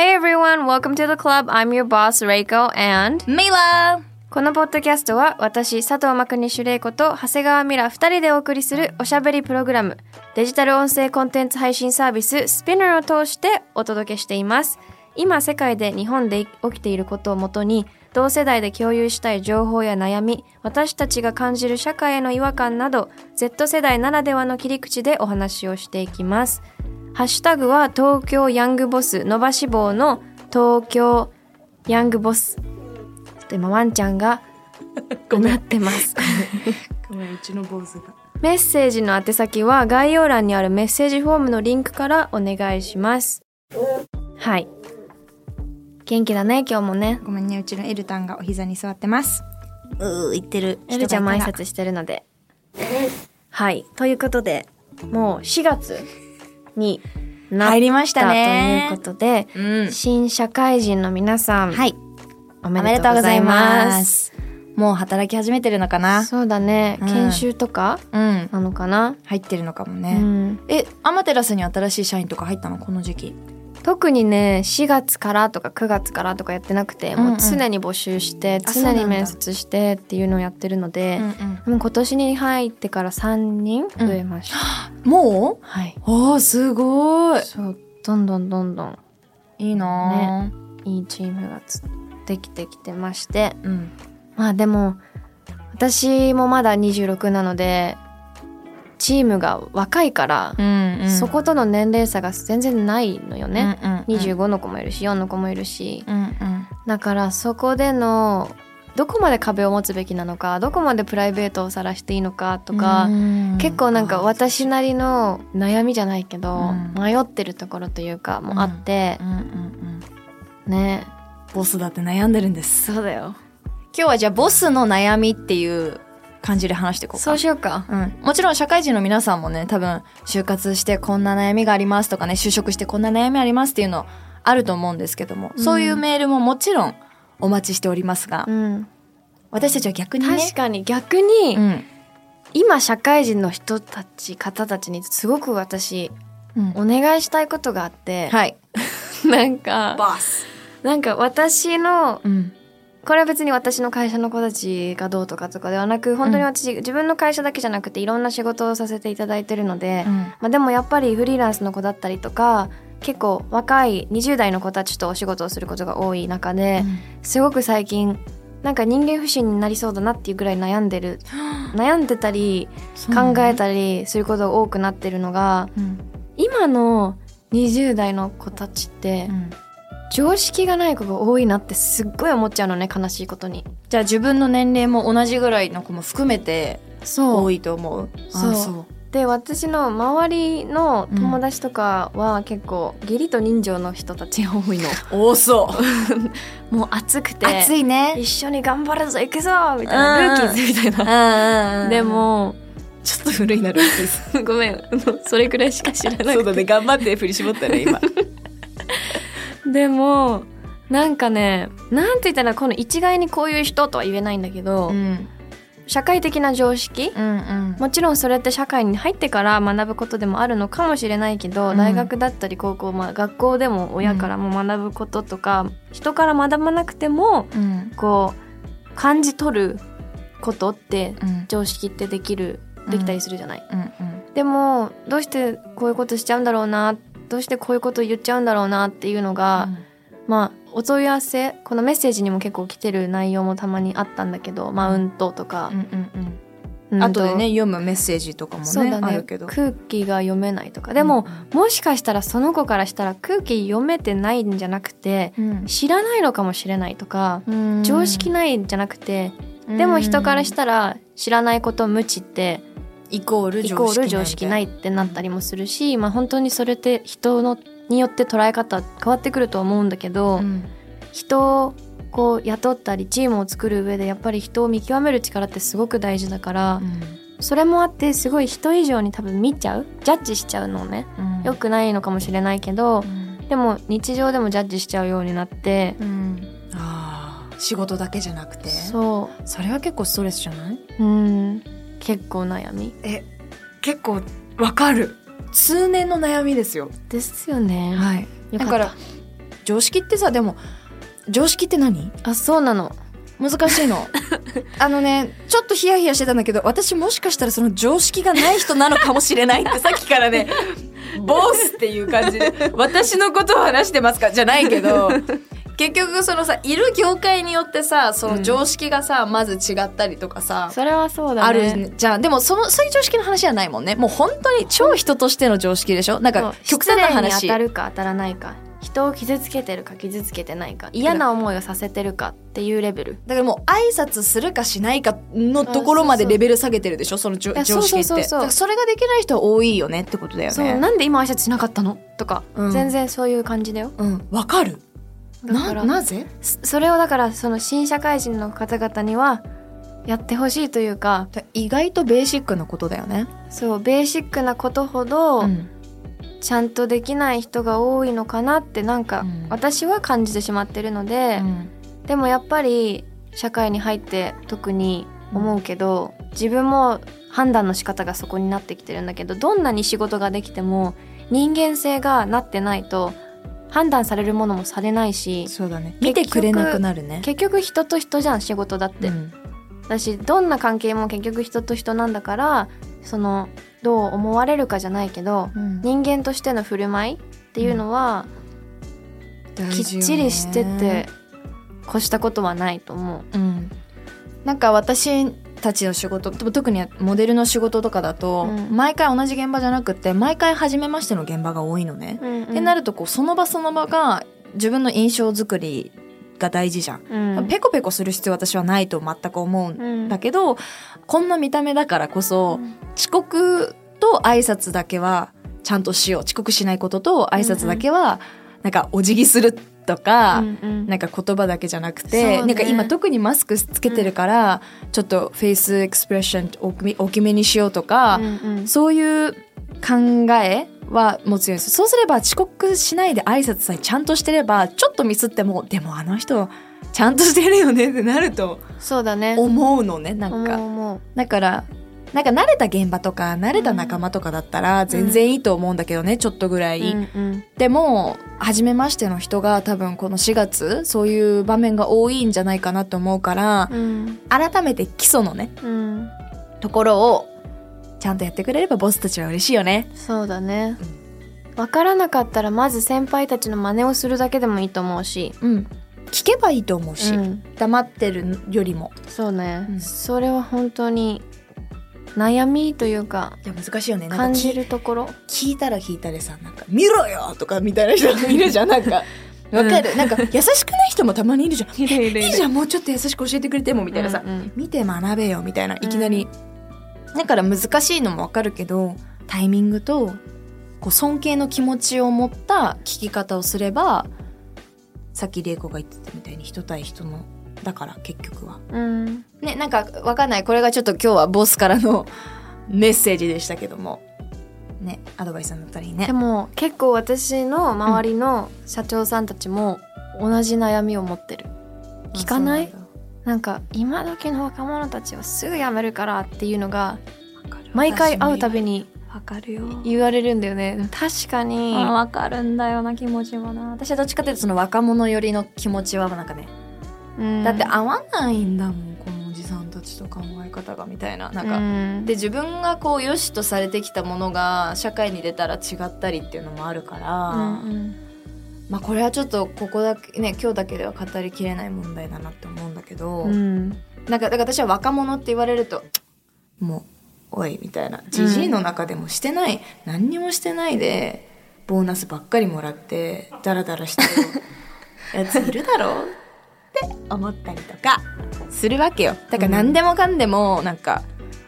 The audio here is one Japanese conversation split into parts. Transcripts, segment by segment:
Hey everyone, welcome to the club. I'm your boss, Reiko, and メイラこのポッドキャストは私、佐藤真国主玲子と長谷川ミラ2人でお送りするおしゃべりプログラム、デジタル音声コンテンツ配信サービス Spinner を通してお届けしています。今世界で日本で起きていることをもとに同世代で共有したい情報や悩み私たちが感じる社会への違和感など Z 世代ならではの切り口でお話をしていきますハッシュタグは東京ヤングボス伸ばし棒の東京ヤングボス。ちょっと今ワンちゃんが なってます。ごめんうちの坊主が。メッセージの宛先は概要欄にあるメッセージフォームのリンクからお願いします。はい。元気だね今日もね。ごめんねうちのエルタンがお膝に座ってます。うー言ってる。エルちゃんも挨拶してるので。はい。ということでもう4月に入りましたねということで、うん。新社会人の皆さん、はい。おおめでとうございます。すもう働き始めてるのかな？そうだね、うん。研修とかうん。なのかな、入ってるのかもうね、ん、えアマテラスに新しい社員とか入ったの？この時期特にね4月からとか9月からとかやってなくて、うんうん。もう常に募集して常に面接してっていうのをやってるので、んもう今年に入ってから3人増えました、もう？はい。おーすごい。そうどんどんどんどん。いいな、いいチームがつできてきてまして。うん。まあでも私もまだ26なのでチームが若いから、んそことの年齢差が全然ないのよね、うんうんうん。25の子もいるし4の子もいるし。うんうん。だからそこでのどこまで壁を持つべきなのかどこまでプライベートを晒していいのかとか、うん。結構なんか私なりの悩みじゃないけど、うん。迷ってるところというかもあってう、んうんうん。ね。ボスだって悩んでるんです。そうだよ。今日はじゃあボスの悩みっていう感じで話していこうか。そうしようか。うん、もちろん社会人の皆さんもね多分就活してこんな悩みがありますとかね就職してこんな悩みありますっていうのあると思うんですけども、うん。そういうメールももちろんお待ちしておりますが、うん。私たちは逆にね確かに逆に、うん。今社会人の人たち方たちにすごく私うん。お願いしたいことがあって、はい。なんかバス、なんか私のうんこれは別に私の会社の子たちがどうとかとかではなく本当に私、自分の会社だけじゃなくていろんな仕事をさせていただいてるので、まあ、でもやっぱりフリーランスの子だったりとか結構若い20代の子たちとお仕事をすることが多い中ですごく最近なんか人間不信になりそうだなっていうぐらい悩んでる。悩んでたり考えたりすることが多くなってるのがうん今の20代の子たちってうん常識がない子が多いなってすっごい思っちゃうのね悲しいことに。じゃあ自分の年齢も同じぐらいの子も含めてそう。多いと思う？そう。あそう。で私の周りの友達とかは結構義理と人情の人たちが多いの。多そう。もう熱くて。暑いね。一緒に頑張るぞ行くぞみたいなうん。ルーキーズみたいな。ででもちょっと古いなルーキーズ。ごめん。それくらいしか知らなくて。そうだね。頑張って振り絞ったね今でもなんかねなんて言ったらこの一概にこういう人とは言えないんだけど、うん。社会的な常識？うんうん。もちろんそれって社会に入ってから学ぶことでもあるのかもしれないけど、うん。大学だったり高校、まあ、学校でも親からも学ぶこととか、人から学ばなくてもうん。こう感じ取ることってうん。常識ってできるできたりするじゃない？うんでもどうしてこういうことしちゃうんだろうなどうしてこういうこと言っちゃうんだろうなっていうのが、まあお問い合わせこのメッセージにも結構来てる内容もたまにあったんだけどマウントとか。う、んでね読むメッセージとかもねそうだね。あるけど。空気が読めないとか。でも、もしかしたらその子からしたら空気読めてないんじゃなくてうん。知らないのかもしれないとか、うん。常識ないんじゃなくて、でも人からしたら知らないこと無知ってイコールイコール常識ないってなったりもするし、まあ本当にそれって人のによって捉え方変わってくると思うんだけど、うん。人こう雇ったりチームを作る上でやっぱり人を見極める力ってすごく大事だから、それもあってすごい人以上に多分見ちゃうジャッジしちゃうのね。うん。良くないのかもしれないけどうん。でも日常でもジャッジしちゃうようになって仕事だけじゃなくて？そそれは結構ストレスじゃない？ううん結構悩み？え結構わかる。通年の悩みですよ。ですよね、はい。だから常識ってさでも常識って何？あそうなの。難しいの。あのねちょっとヒヤヒヤしてたんだけど私もしかしたらその常識がない人なのかもしれないって さっきからね ボスっていう感じで私のことを話してますか？じゃないけど結局そのさいる業界によってさその常識がさ、まず違ったりとかさそれはそうだね。あるじゃん。でもそのそういう常識の話じゃないもんね。もう本当に超人としての常識でしょ？なんか極端な話。当たるか当たらないか。人を傷つけてるか傷つけてないか。嫌な思いをさせてるかっていうレベル。だからもう挨拶するかしないかのところまでレベル下げてるでしょ？その常識って。そうそうそうそう。だからそれができない人は多いよねってことだよね。そう。なんで今挨拶しなかったの？とか、うん。全然そういう感じだよ。うん。わかるななぜ？そそれをだからその新社会人の方々にはやってほしいというか意外とベーシックなことだよね。そうベーシックなことほどうん。ちゃんとできない人が多いのかなってなんかうん。私は感じてしまってるので、でもやっぱり社会に入って特に思うけど自分も判断の仕方がそこになってきてるんだけどどんなに仕事ができても人間性がなってないと判断されるものもされないしそうだね。見てくれなくなるね。結局人と人じゃん仕事だって、うん。だしどんな関係も結局人と人なんだからそのどう思われるかじゃないけどうん。人間としての振る舞いっていうのはきっちりしてて越したことはないと思う。うん。なんか私たちの仕事と特にモデルの仕事とかだと、うん。毎回同じ現場じゃなくて毎回初めましての現場が多いのね、ってなるとこうその場その場が自分の印象作りが大事じゃん、うん。ペコペコする必要私はないと全く思うんうんだけど、こんな見た目だからこそ、遅刻と挨拶だけはちゃんとしよう。遅刻しないことと挨拶だけはなんかお辞儀するとか、うんうん。なんか言葉だけじゃなくて、ね。なんか今特にマスクつけてるから、ちょっとフェイスエクスプレッション大きめにしようとか、うんうん。そういう考えは持つようにする。そうすれば遅刻しないで挨拶さえちゃんとしてればちょっとミスってもでもあの人ちゃんとしてるよねってなるとそうだね。思うのねなんか。だからなんか慣れた現場とか慣れた仲間とかだったら全然いいと思うんだけどね、ちょっとぐらい、うんうん。でも初めましての人が多分この4月そういう場面が多いんじゃないかなと思うからうん。改めて基礎のねうん。ところをちゃんとやってくれればボスたちは嬉しいよね。そうだね。分からなかったらまず先輩たちの真似をするだけでもいいと思うし、うん。聞けばいいと思うし、うん。黙ってるよりも。そうね、うん。それは本当に悩みというかいや難しいよね。なんか感じ聞るところ？聞いたら聞いたでさなんか「見ろよ!」とかみたいな人がいるじゃんなんか。わかる、なんか優しくない人もたまにいるじゃん。いるいじゃんもうちょっと優しく教えてくれてもみたいなさ、うんうん見て学べよみたいないきなり、だから難しいのもわかるけどタイミングとこう尊敬の気持ちを持った聞き方をすればさっき玲子が言ってたみたいに人対人のだから結局は。うん。ねなんかわかんない。これがちょっと今日はボスからの メッセージでしたけども。ねアドバイスになったらいいね。でも結構私の周りの社長さんたちも同じ悩みを持ってる。聞かない？なんか今時の若者たちはすぐ辞めるからっていうのが毎回会うたびににわかるよ。言われるんだよね。確かに。あわかるんだよな気持ちはな。私はどっちかというとその若者寄りの気持ちはなんかね、うんだって合わないんだもんこのおじさんたちと考え方がみたいな。なんか、うん。で自分がこう良しとされてきたものが社会に出たら違ったりっていうのもあるから、うんまあこれはちょっとここだけね今日だけでは語りきれない問題だなって思うんだけど、うんうん。なんかだから私は若者って言われるともうおいみたいな。じじいの中でもしてない、何にもしてないでボーナスばっかりもらってダラダラしてるやついるだろうって思ったりとかするわけよ。だから何でもかんでもなんか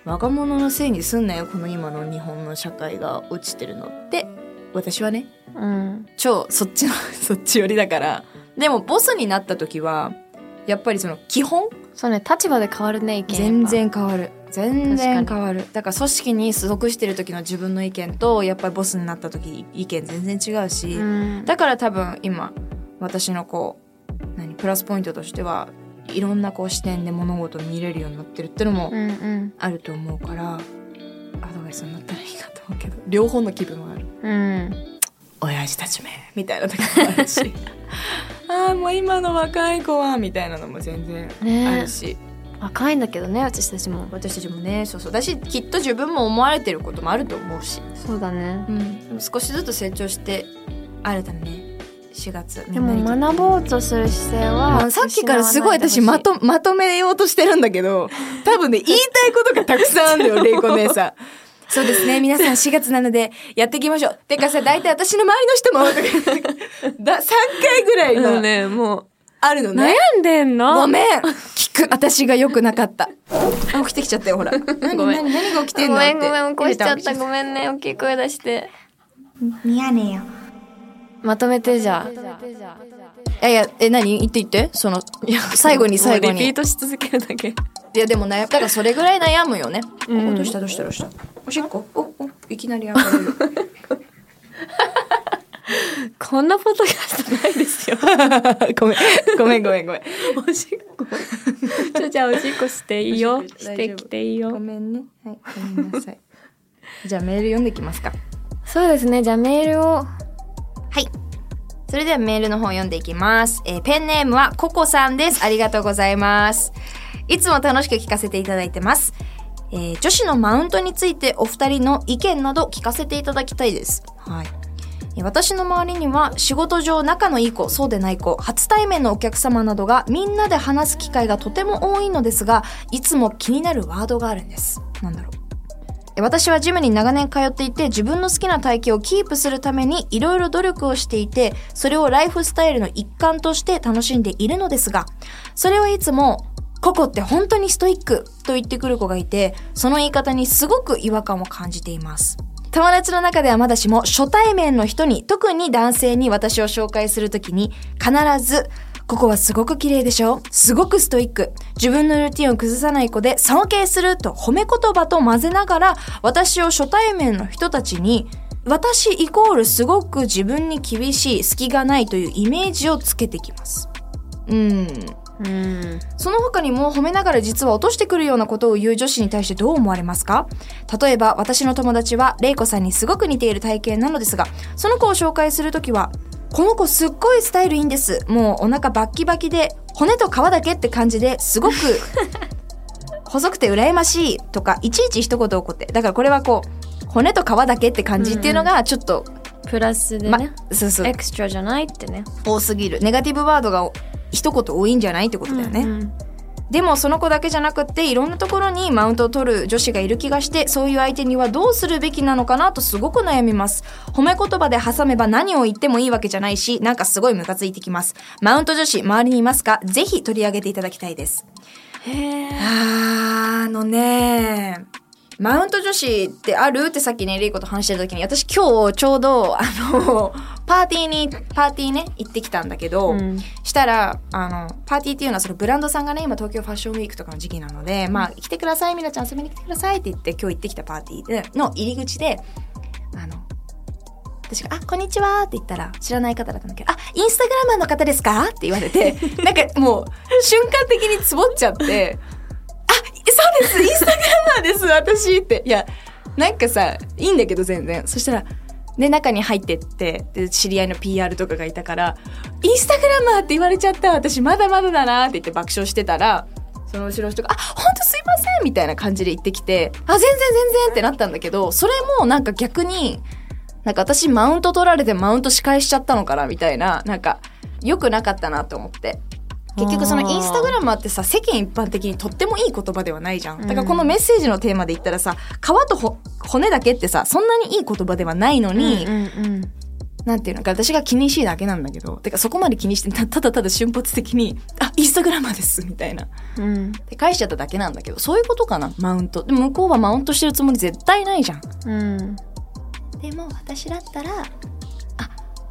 若者のせいにすんなよこの今の日本の社会が落ちてるのって。私はねうん。超そっちの そっち寄りだから。でもボスになった時はやっぱりその基本？そうね立場で変わるね意見全然変わる。全然変わる。だから組織に所属してる時の自分の意見とやっぱりボスになった時意見全然違うし、うん。だから多分今私のこう何プラスポイントとしてはいろんなこう視点で物事を見れるようになってるってのもうんうん。あると思うから、アドバイスになったらいいなと思うけど。両方の気分はある。うん。親父たちめみたいな時もあるし。ああもう今の若い子はみたいなのも全然ね。あるし、若いんだけどね私たちも。私たちもね。そうそう。だしきっと自分も思われてることもあると思うし、そうだね。うん、少しずつ成長して新たなね4月。でも学ぼうとする姿勢もはうさっきからすごい私まととまとめようとしてるんだけど 多分ね言いたいことがたくさんあるんだよレイコ姉さん。そうですね。皆さん4月なのでやっていきましょう。てかさ 大体私の周りの人もだ3回ぐらいのねもう。あるのね。悩んでんの？ごめん。聞く。私が良くなかった。あ起きてきちゃったよほら。何ごめん。何何が起きてんのごめんごめん起こしちゃった。ごめんね。大きい声出して。見やねえよ。まとめてじゃあいやいや、え、何？言って言ってその、最後に最後に。リピートし続けるだけいやでも悩だからそれぐらい悩むよね。うんおどうしたどうしたどうした？おしっこ？おおいきなり上がる。こんなポッドキャストないですよ ごめんごめんごめんごめん。おしっこちょじゃあおしっこしていいよおしてきていいごよめんね。はいごめんなさい。じゃあメール読んできますか。そうですねじゃあメールをはい。それではメールの方読んでいきます。えーペンネームはココさんです。ありがとうございます。いつも楽しく聞かせていただいてます。えー女子のマウントについてお二人の意見など聞かせていただきたいです。はい。え私の周りには仕事上仲のいい子、そうでない子、初対面のお客様などがみんなで話す機会がとても多いのですが、いつも気になるワードがあるんです。なんだろう。私はジムに長年通っていて自分の好きな体型をキープするためにいろいろ努力をしていてそれをライフスタイルの一環として楽しんでいるのですがそれをいつもココって本当にストイックと言ってくる子がいてその言い方にすごく違和感を感じています。友達の中ではまだしも初対面の人に特に男性に私を紹介するときに必ずここはすごく綺麗でしょ？すごくストイック。自分のルーティンを崩さない子で尊敬すると褒め言葉と混ぜながら私を初対面の人たちに私イコールすごく自分に厳しい隙がないというイメージをつけてきます。うん。うんその他にも褒めながら実は落としてくるようなことを言う女子に対してどう思われますか？例えば私の友達はレイコさんにすごく似ている体型なのですが、その子を紹介するときは、この子すっごいスタイルいいんです。もうお腹バッキバキで骨と皮だけって感じですごく 細くて羨ましいとかいちいち一言起こって。だからこれはこう骨と皮だけって感じっていうのがちょっと、プラスでまね、そうそうエクストラじゃないってね多すぎる。ネガティブワードが一言多いんじゃないってことだよね。うんでもその子だけじゃなくっていろんなところにマウントを取る女子がいる気がしてそういう相手にはどうするべきなのかなとすごく悩みます。褒め言葉で挟めば何を言ってもいいわけじゃないしなんかすごいムカついてきます。マウント女子周りにいますか？ぜひ取り上げていただきたいです。へえあーあのねマウント女子ってある？ってさっきね、レイコと話してた時に、私今日ちょうど、あの、パーティーに、パーティーね、行ってきたんだけど、うんしたら、あの、パーティーっていうのはそのブランドさんがね、今東京ファッションウィークとかの時期なので、まあ、来てください、みなちゃん遊びに来てくださいって言って、今日行ってきたパーティーでの入り口で、あの、私が、あ、こんにちはって言ったら、知らない方だったんだけど、あ、インスタグラマーの方ですか？って言われて、なんかもう、瞬間的につぼっちゃって、あ、そうです、インスタグラマーです、私って。いや、なんかさ、いいんだけど全然。そしたら、で、中に入ってって、で、知り合いの PR とかがいたから、インスタグラマーって言われちゃった、私まだまだだなって言って爆笑してたら、その後ろの人が、あ、ほんとすいませんみたいな感じで言ってきて、あ、全然全然ってなったんだけど、それもなんか逆に、なんか私マウント取られてマウント仕返しちゃったのかなみたいな、なんか、良くなかったなと思って。結局そのインスタグラマーってさ世間一般的にとってもいい言葉ではないじゃん。だからこのメッセージのテーマで言ったらさ皮とほ骨だけってさそんなにいい言葉ではないのに、うんうんなんていうの？か私が気にしいだけなんだけどてかそこまで気にしてたただただ瞬発的に「あインスタグラマーです」みたいな。うん。うんで返しちゃっただけなんだけどそういうことかな？マウント。でも向こうはマウントしてるつもり絶対ないじゃん。うん。でも私だったら「あ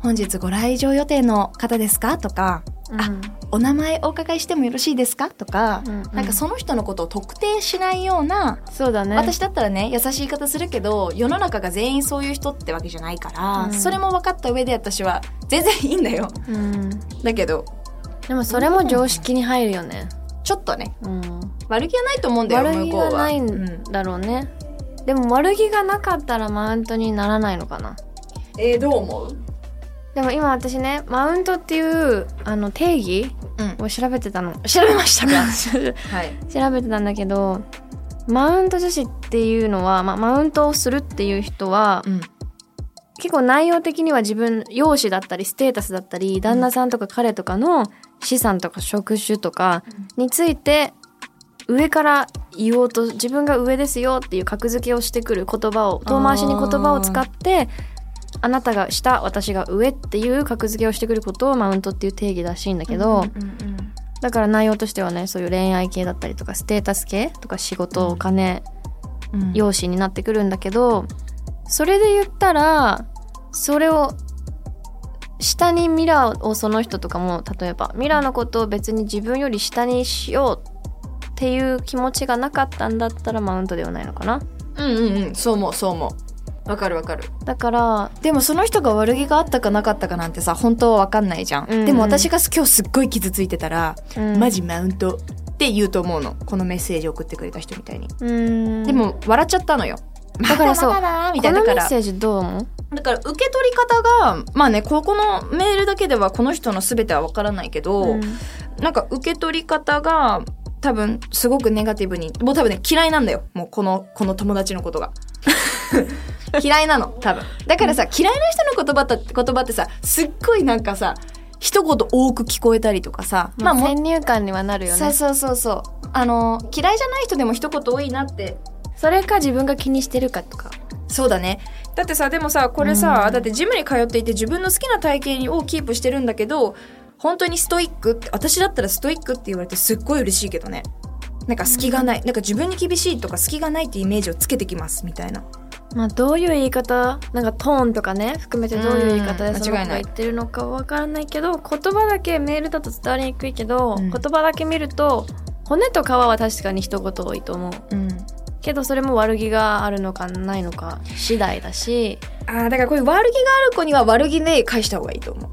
本日ご来場予定の方ですか?」とかあお名前お伺いしてもよろしいですか？とか、うんうん。なんかその人のことを特定しないような、そうだね。私だったらね優しい言い方するけど世の中が全員そういう人ってわけじゃないから、うん。それも分かった上で私は全然いいんだよ。うん。だけどでもそれも常識に入るよね、ちょっとねうん、悪気はないと思うんだよ悪気向こうはがないうんんだろうね、でも悪気がなかったらマウントにならないのかな。えー、どう思う？でも今私ねマウントっていうあの定義うん。を調べてたの。調べましたか？はい。調べてたんだけどマウント女子っていうのは、まあ、マウントをするっていう人は、うん。結構内容的には自分容姿だったりステータスだったり旦那さんとか彼とかの資産とか職種とかについて上から言おうと自分が上ですよっていう格付けをしてくる言葉を遠回しに言葉を使ってあなたが下私が上っていう格付けをしてくることをマウントっていう定義らしいんだけど、だから内容としてはねそういう恋愛系だったりとかステータス系とか仕事お金、うん。容姿になってくるんだけどそれで言ったらそれを下にミラーをその人とかも例えばミラーのことを別に自分より下にしようっていう気持ちがなかったんだったらマウントではないのかな？うんうんうん。そう思うそう思うわかるわかる。だからでもその人が悪気があったかなかったかなんてさ本当は分かんないじゃん、うんうん。でも私が今日すっごい傷ついてたら、うん。マジマウントって言うと思うの。このメッセージ送ってくれた人みたいに、でも笑っちゃったのよ。だからそうまだみたいこなだから。のメッセージどう思う？だから受け取り方がまあねここのメールだけではこの人の全ては分からないけど、うん。なんか受け取り方が多分すごくネガティブにもう多分ね嫌いなんだよ。もうこのこの友達のことが 嫌いなの多分。だからさ嫌いな人の言葉って言葉ってさすっごいなんかさ一言多く聞こえたりとかさまあも先入観にはなるよね。そうそうそうそう。あの嫌いじゃない人でも一言多いなって。それか自分が気にしてるかとか。そうだね。だってさでもさこれさ、だってジムに通っていて自分の好きな体型をキープしてるんだけど本当にストイックって私だったらストイックって言われてすっごい嬉しいけどね。なんか隙がない、なんか自分に厳しいとか隙がないってイメージをつけてきますみたいなまあどういう言い方なんかトーンとかね含めてどういう言い方うんでその子が言ってるのかわからないけど言葉だけメールだと伝わりにくいけど、うん。言葉だけ見ると骨と皮は確かに一言多いと思う。うん。けどそれも悪気があるのかないのか次第だし。あーだからこういう悪気がある子には悪気で返した方がいいと思う。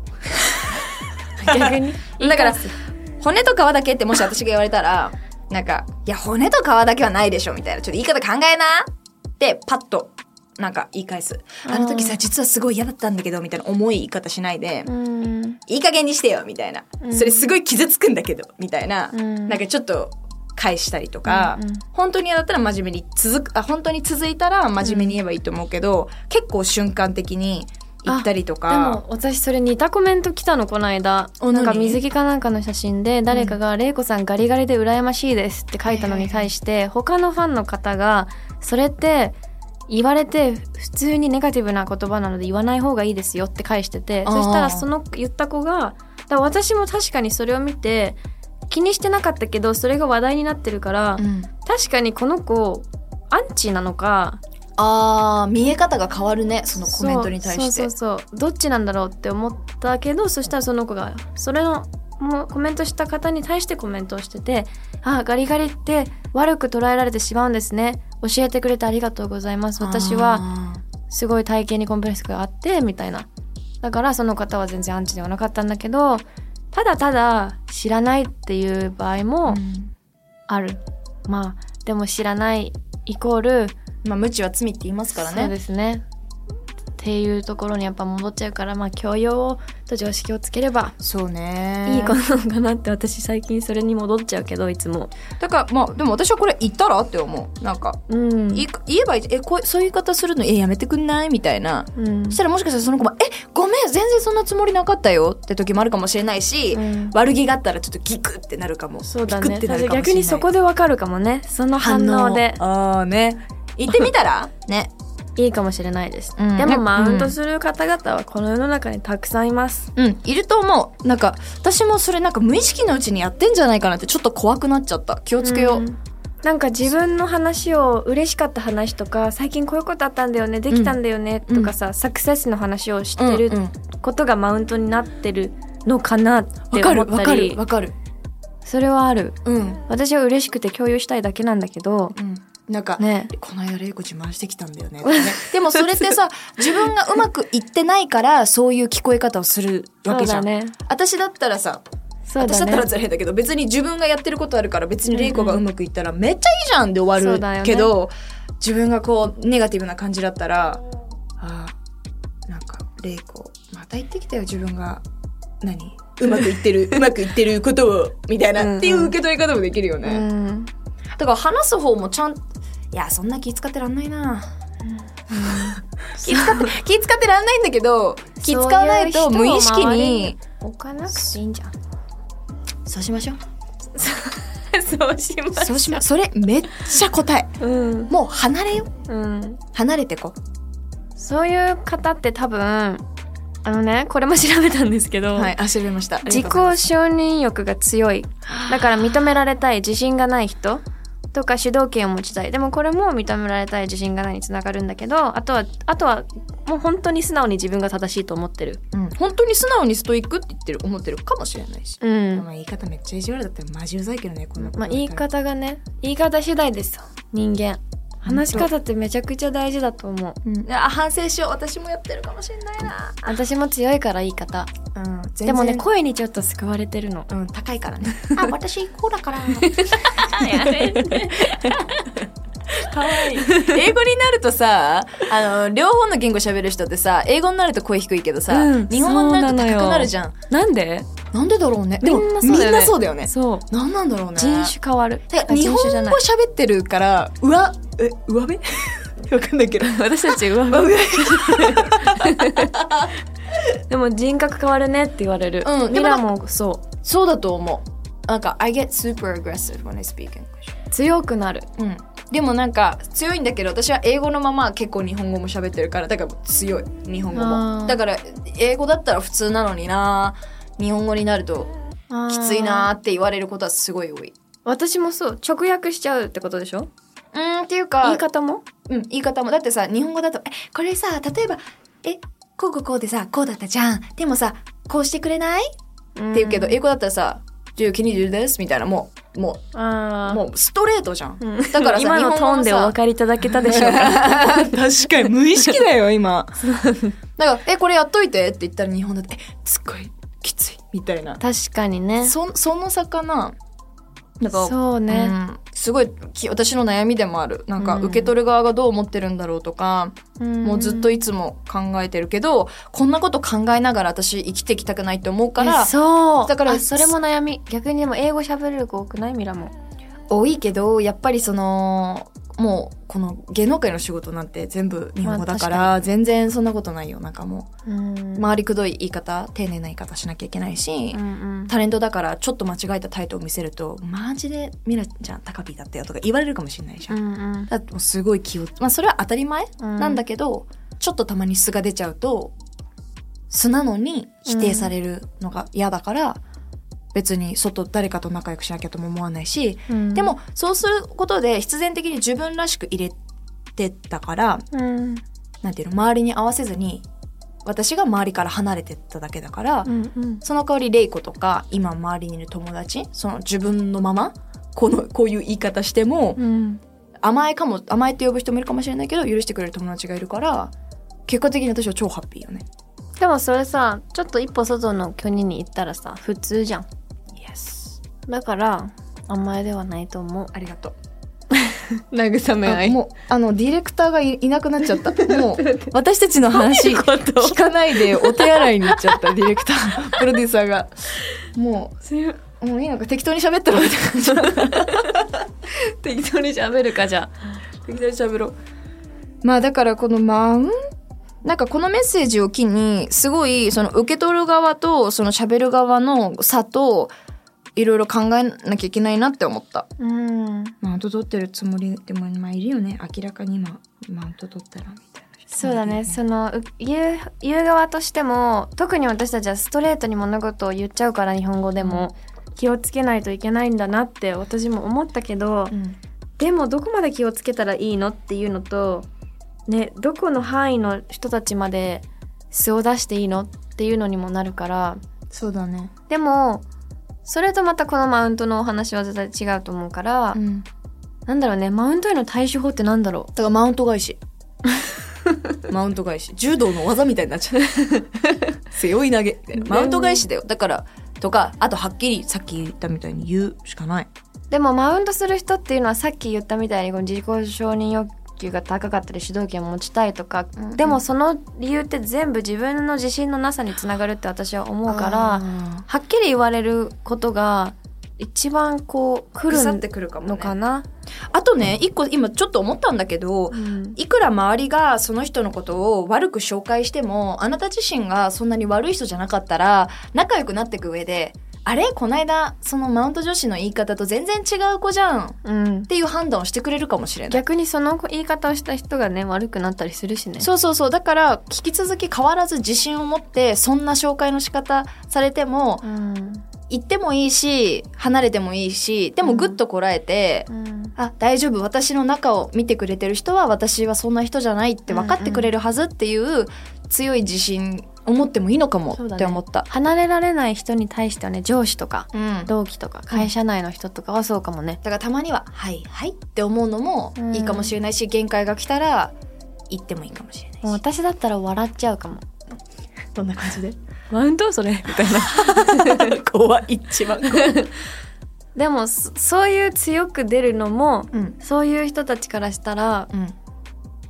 逆に？だから骨と皮だけってもし私が言われたらなんか「いや骨と皮だけはないでしょ」みたいな「ちょっと言い方考えな」ってパッとなんか言い返す「あの時さ実はすごい嫌だったんだけど」みたいな重い言い方しないでうん。いい加減にしてよみたいな、うん。それすごい傷つくんだけどみたいな、うん。なんかちょっと返したりとか、うんうん。本当に嫌だったら真面目に続くあ本当に続いたら真面目に言えばいいと思うけど、結構瞬間的に言ったりとでかも私それ似たコメント来たのこの間。おなんか何水着かなんかの写真で誰かが「玲子さんガリガリで羨ましいです」って書いたのに対して他のファンの方が「それって言われて普通にネガティブな言葉なので言わない方がいいですよ」って返しててそしたらその言った子がだ私も確かにそれを見て気にしてなかったけどそれが話題になってるから、うん。確かにこの子アンチなのかあー見え方が変わるねそのコメントに対して。そうそうそう。どっちなんだろうって思ったけどそしたらその子がそれのもうコメントした方に対してコメントをしてて「あガリガリって悪く捉えられてしまうんですね。教えてくれてありがとうございます。私はあすごい体型にコンプレックスがあって」みたいな。だからその方は全然アンチではなかったんだけどただただ知らないっていう場合ーもうん。ある、まあでも知らないイコールまあ無知は罪って言いますからそうねですねっていうところにやっぱ戻っちゃうからまあ教養と常識をつければそうね。いいことなのかなって私最近それに戻っちゃうけどいつも。だからまあでも私はこれ言ったらって思う。なんか、うん。い言えばいいえこうそういう言い方するの？えやめてくんない？みたいな。うん。そしたらもしかしたらその子も「えごめん全然そんなつもりなかったよ」って時もあるかもしれないし、うん。悪気があったらちょっとギクってなるかも。そうだね。逆にそこでわかるかもね。その反応で。ああね。言ってみたら？ねいいかもしれないです、うん。でもマウンうんトする方々はこの世の中にたくさんいます。うん。いると思う。なんか私もそれなんか無意識のうちにやってんじゃないかなってちょっと怖くなっちゃった。気をつけよう、ん。なんか自分の話を嬉しかった話とか最近こういうことあったんだよねできたんだよねとかさ、サクセスの話を知ってるうんうん。ことがマウントになってるのかなってわかる思ったわかるりわかる。それはある。うん、私は嬉しくて共有したいだけなんだけどうん、なんか、ね。この間玲子自慢してきたんだよね でもそれってさ自分がうまくいってないからそういう聞こえ方をするわけじゃん、ね。私だったらさだ私だったらねずれだけど別に自分がやってることあるから別に玲子がうまくいったらめっちゃいいじゃんで終わるけど、自分がこうネガティブな感じだったらあーなんか玲子また言ってきたよ自分が何？うまくいってる うまくいってることをみたいなうんうん。っていう受け取り方もできるようね、ん。だから話す方もちゃんいやそんな気使ってらんないな、気使って 気使ってらんないんだけど気使わないと無意識に置かなくていいんじゃん。そうしましょう。そうしまそうしまそれめっちゃ答え。うん。もう離れよう。ん。離れてこそういう方って多分あのねこれも調べたんですけど、はいあ調べました。自己承認欲が強い。だから認められたい自信がない人とか主導権を持ちたい。でもこれも認められたい自信がないにつながるんだけどあとはあとはもう本当に素直に自分が正しいと思ってる。うん、本当に素直にストイックって言ってる。思ってるかもしれないし、うん。まあ言い方めっちゃ意地悪だったらマジうざいけどねこんなことまあ言い方がね言い方次第ですよ。人間話し方ってめちゃくちゃ大事だと思う。うん、あ反省しよう。私もやってるかもしれないな、私も強いから言い方。うん、でもね声にちょっと救われてるの。うん、高いからね。あ私こうだから。かわいい。英語になるとさあの両方の言語喋る人ってさ英語になると声低いけどさ、うん日本語になると高くなるじゃん。なんで？なんでだろうね。でもみんなそうだよね。なそうだよね。そう。なんなんだろうね。人種変わる。日本語喋ってるから上え上辺？わかんないけど。私たち上 上辺。でも人格変わるねって言われる、うんミラもそそうだと思う。なんか I get super aggressive when I speak English. う強くなる。うん。でもなんか強いんだけど私は英語のまま結構日本語も喋ってるからだから強い日本語も。だから英語だったら普通なのにな。日本語になるときついなーって言われることはすごい多い。私もそう。直訳しちゃうってことでしょ？うんっていうか言い方も？うん、言い方も。だってさ、日本語だと、え、これさ、例えば、え、こうこうこうでさ、こうだったじゃん。でもさ、こうしてくれない？って言うけど、英語だったらさ、Do, can you do this? みたいな、もう、もあう、もうストレートじゃん。うんだからさ、今のトーンでお分かかりいただけたでしょうか？確かに、無意識だよ、今。だから、え、これやっといて？って言ったら日本だと、え、すっごいきつい。みたいな。確かにねそ、その差かそうね、うん。すごいき私の悩みでもある。なんかうん。受け取る側がどう思ってるんだろうとか、もうずっといつも考えてるけどこんなこと考えながら私生きていきたくないって思うからえそう。だからあそれも悩み。逆にでも英語喋れる子多くない？ミラも多いけどやっぱりそのもうこの芸能界の仕事なんて全部日本語だから,、まあ全然そんなことないよ。なんかもうん。う回りくどい言い方丁寧な言い方しなきゃいけないし、うんうん。タレントだからちょっと間違えたタイトを見せるとマジでミラちゃん高ピーだったよとか言われるかもしれないじゃん。うんうん。だってもうすごい気をまあそれは当たり前うんなんだけど、ちょっとたまに素が出ちゃうと素なのに否定されるのが嫌だから、別に外誰かと仲良くしなきゃとも思わないし、うん。でもそうすることで必然的に自分らしく入れてたからうん。なんていうの周りに合わせずに私が周りから離れてっただけだから、うんうん。その代わりレイコとか今周りにいる友達その自分のままこのこういう言い方しても、うん。甘えかも甘えって呼ぶ人もいるかもしれないけど許してくれる友達がいるから結果的に私は超ハッピーよね。でもそれさちょっと一歩外の国に行ったらさ普通じゃん Yes. だから甘えではないと思う。ありがとう。慰めあもうあのディレクターがいいなくなっちゃった。もう私たちの話聞かないでお手洗いに行っちゃったディレクター。プロデューサーが。もうもういいのか適当に喋ってろって感じ適当に喋るかじゃ適当に喋ろう。まあだからこのマウン？なんかこのメッセージを機にすごいその受け取る側とその喋る側の差といろいろ考えなきゃいけないなって思った。うん。マウント取ってるつもりでもまあいるよね。明らかに今マウント取ったらみたいな人そうだね。そのう言う言う側としても特に私たちはストレートに物事を言っちゃうから日本語でも、気をつけないといけないんだなって私も思ったけど、うん。でもどこまで気をつけたらいいのっていうのとねどこの範囲の人たちまで素を出していいのっていうのにもなるから。そうだね。でもそれとまたこのマウントのお話は絶対違うと思うから、うん。なんだろうねマウントへの対処法ってなんだろだからマウント返し。マウント返し。柔道の技みたいになっちゃう。背負い投げ。マウント返しだよ。だからとかあとはっきりさっき言ったみたいに言うしかない。うでもマウントする人っていうのはさっき言ったみたいにこの自己承認欲求が高かったり主導権を持ちたいとか、うんうん。でもその理由って全部自分の自信のなさにつながるって私は思うからあはっきり言われることが一番こう来る腐ってくるかもね。のかな、あとね一個今ちょっと思ったんだけどうん。いくら周りがその人のことを悪く紹介してもあなた自身がそんなに悪い人じゃなかったら仲良くなっていく上であれ？こないだそのマウント女子の言い方と全然違う子じゃん。っうん、ていう判断をしてくれるかもしれない。逆にその言い方をした人がね悪くなったりするしね。そうそうそう。だから引き続き変わらず自信を持ってそんな紹介の仕方されてもうん。行ってもいいし離れてもいいしでもぐっとこらえて、うん。あ大丈夫。私の中を見てくれてる人は私はそんな人じゃないって分かってくれるはずっていう強い自信を持ってもいいのかもって思った。離れられない人に対してはね上司とかうん、だ同期とか会社内の人とかはそうかもね、からたまには「はいはい」って思うのもいいかもしれないし、限界が来たら言ってもいいかもしれないし。もう私だったら笑っちゃうかも。どんな感じで？マウント？それ？みたいな。怖い一番怖い、でもそそういう強く出るのもうん。そういう人たちからしたらうん、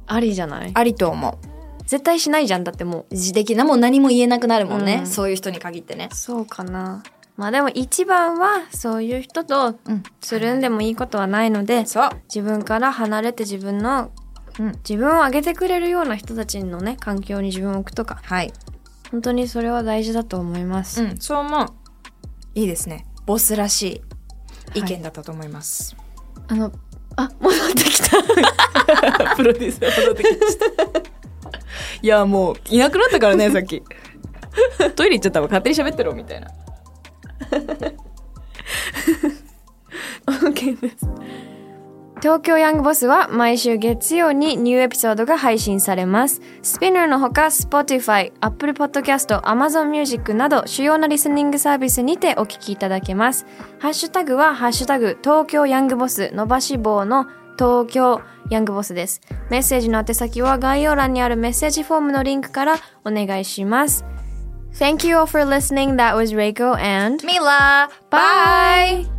ありじゃない？ありと思う絶対しないじゃん。だってもう自的なもう何も言えなくなるもんね、うん。そういう人に限ってね。そうかな。まあでも一番はそういう人とうんつるんでもいいことはないのでそう。自分から離れて自分のうん自分を上げてくれるような人たちのね環境に自分を置くとか。はい。本当にそれは大事だと思います、うんそう思う。いいですね。ボスらしい意見だったと思います、あのあ戻ってきた。プロデューサー戻ってきましたいやもういなくなったからね さっきトイレ行っちゃったわ勝手に喋ってろみたいな OK です東京ヤングボスは毎週月曜にニューエピソードが配信されます。スピナーのほか Spotify、Apple Podcast、Amazon Music など主要なリスニングサービスにてお聞きいただけます。ハッシュタグはハッシュタグ東京ヤングボス伸ばし棒の東京ヤングボスです。メッセージの宛先は概要欄にあるメッセージフォームのリンクからお願いします。Thank you all for listening. That was Reiko and ミラー bye!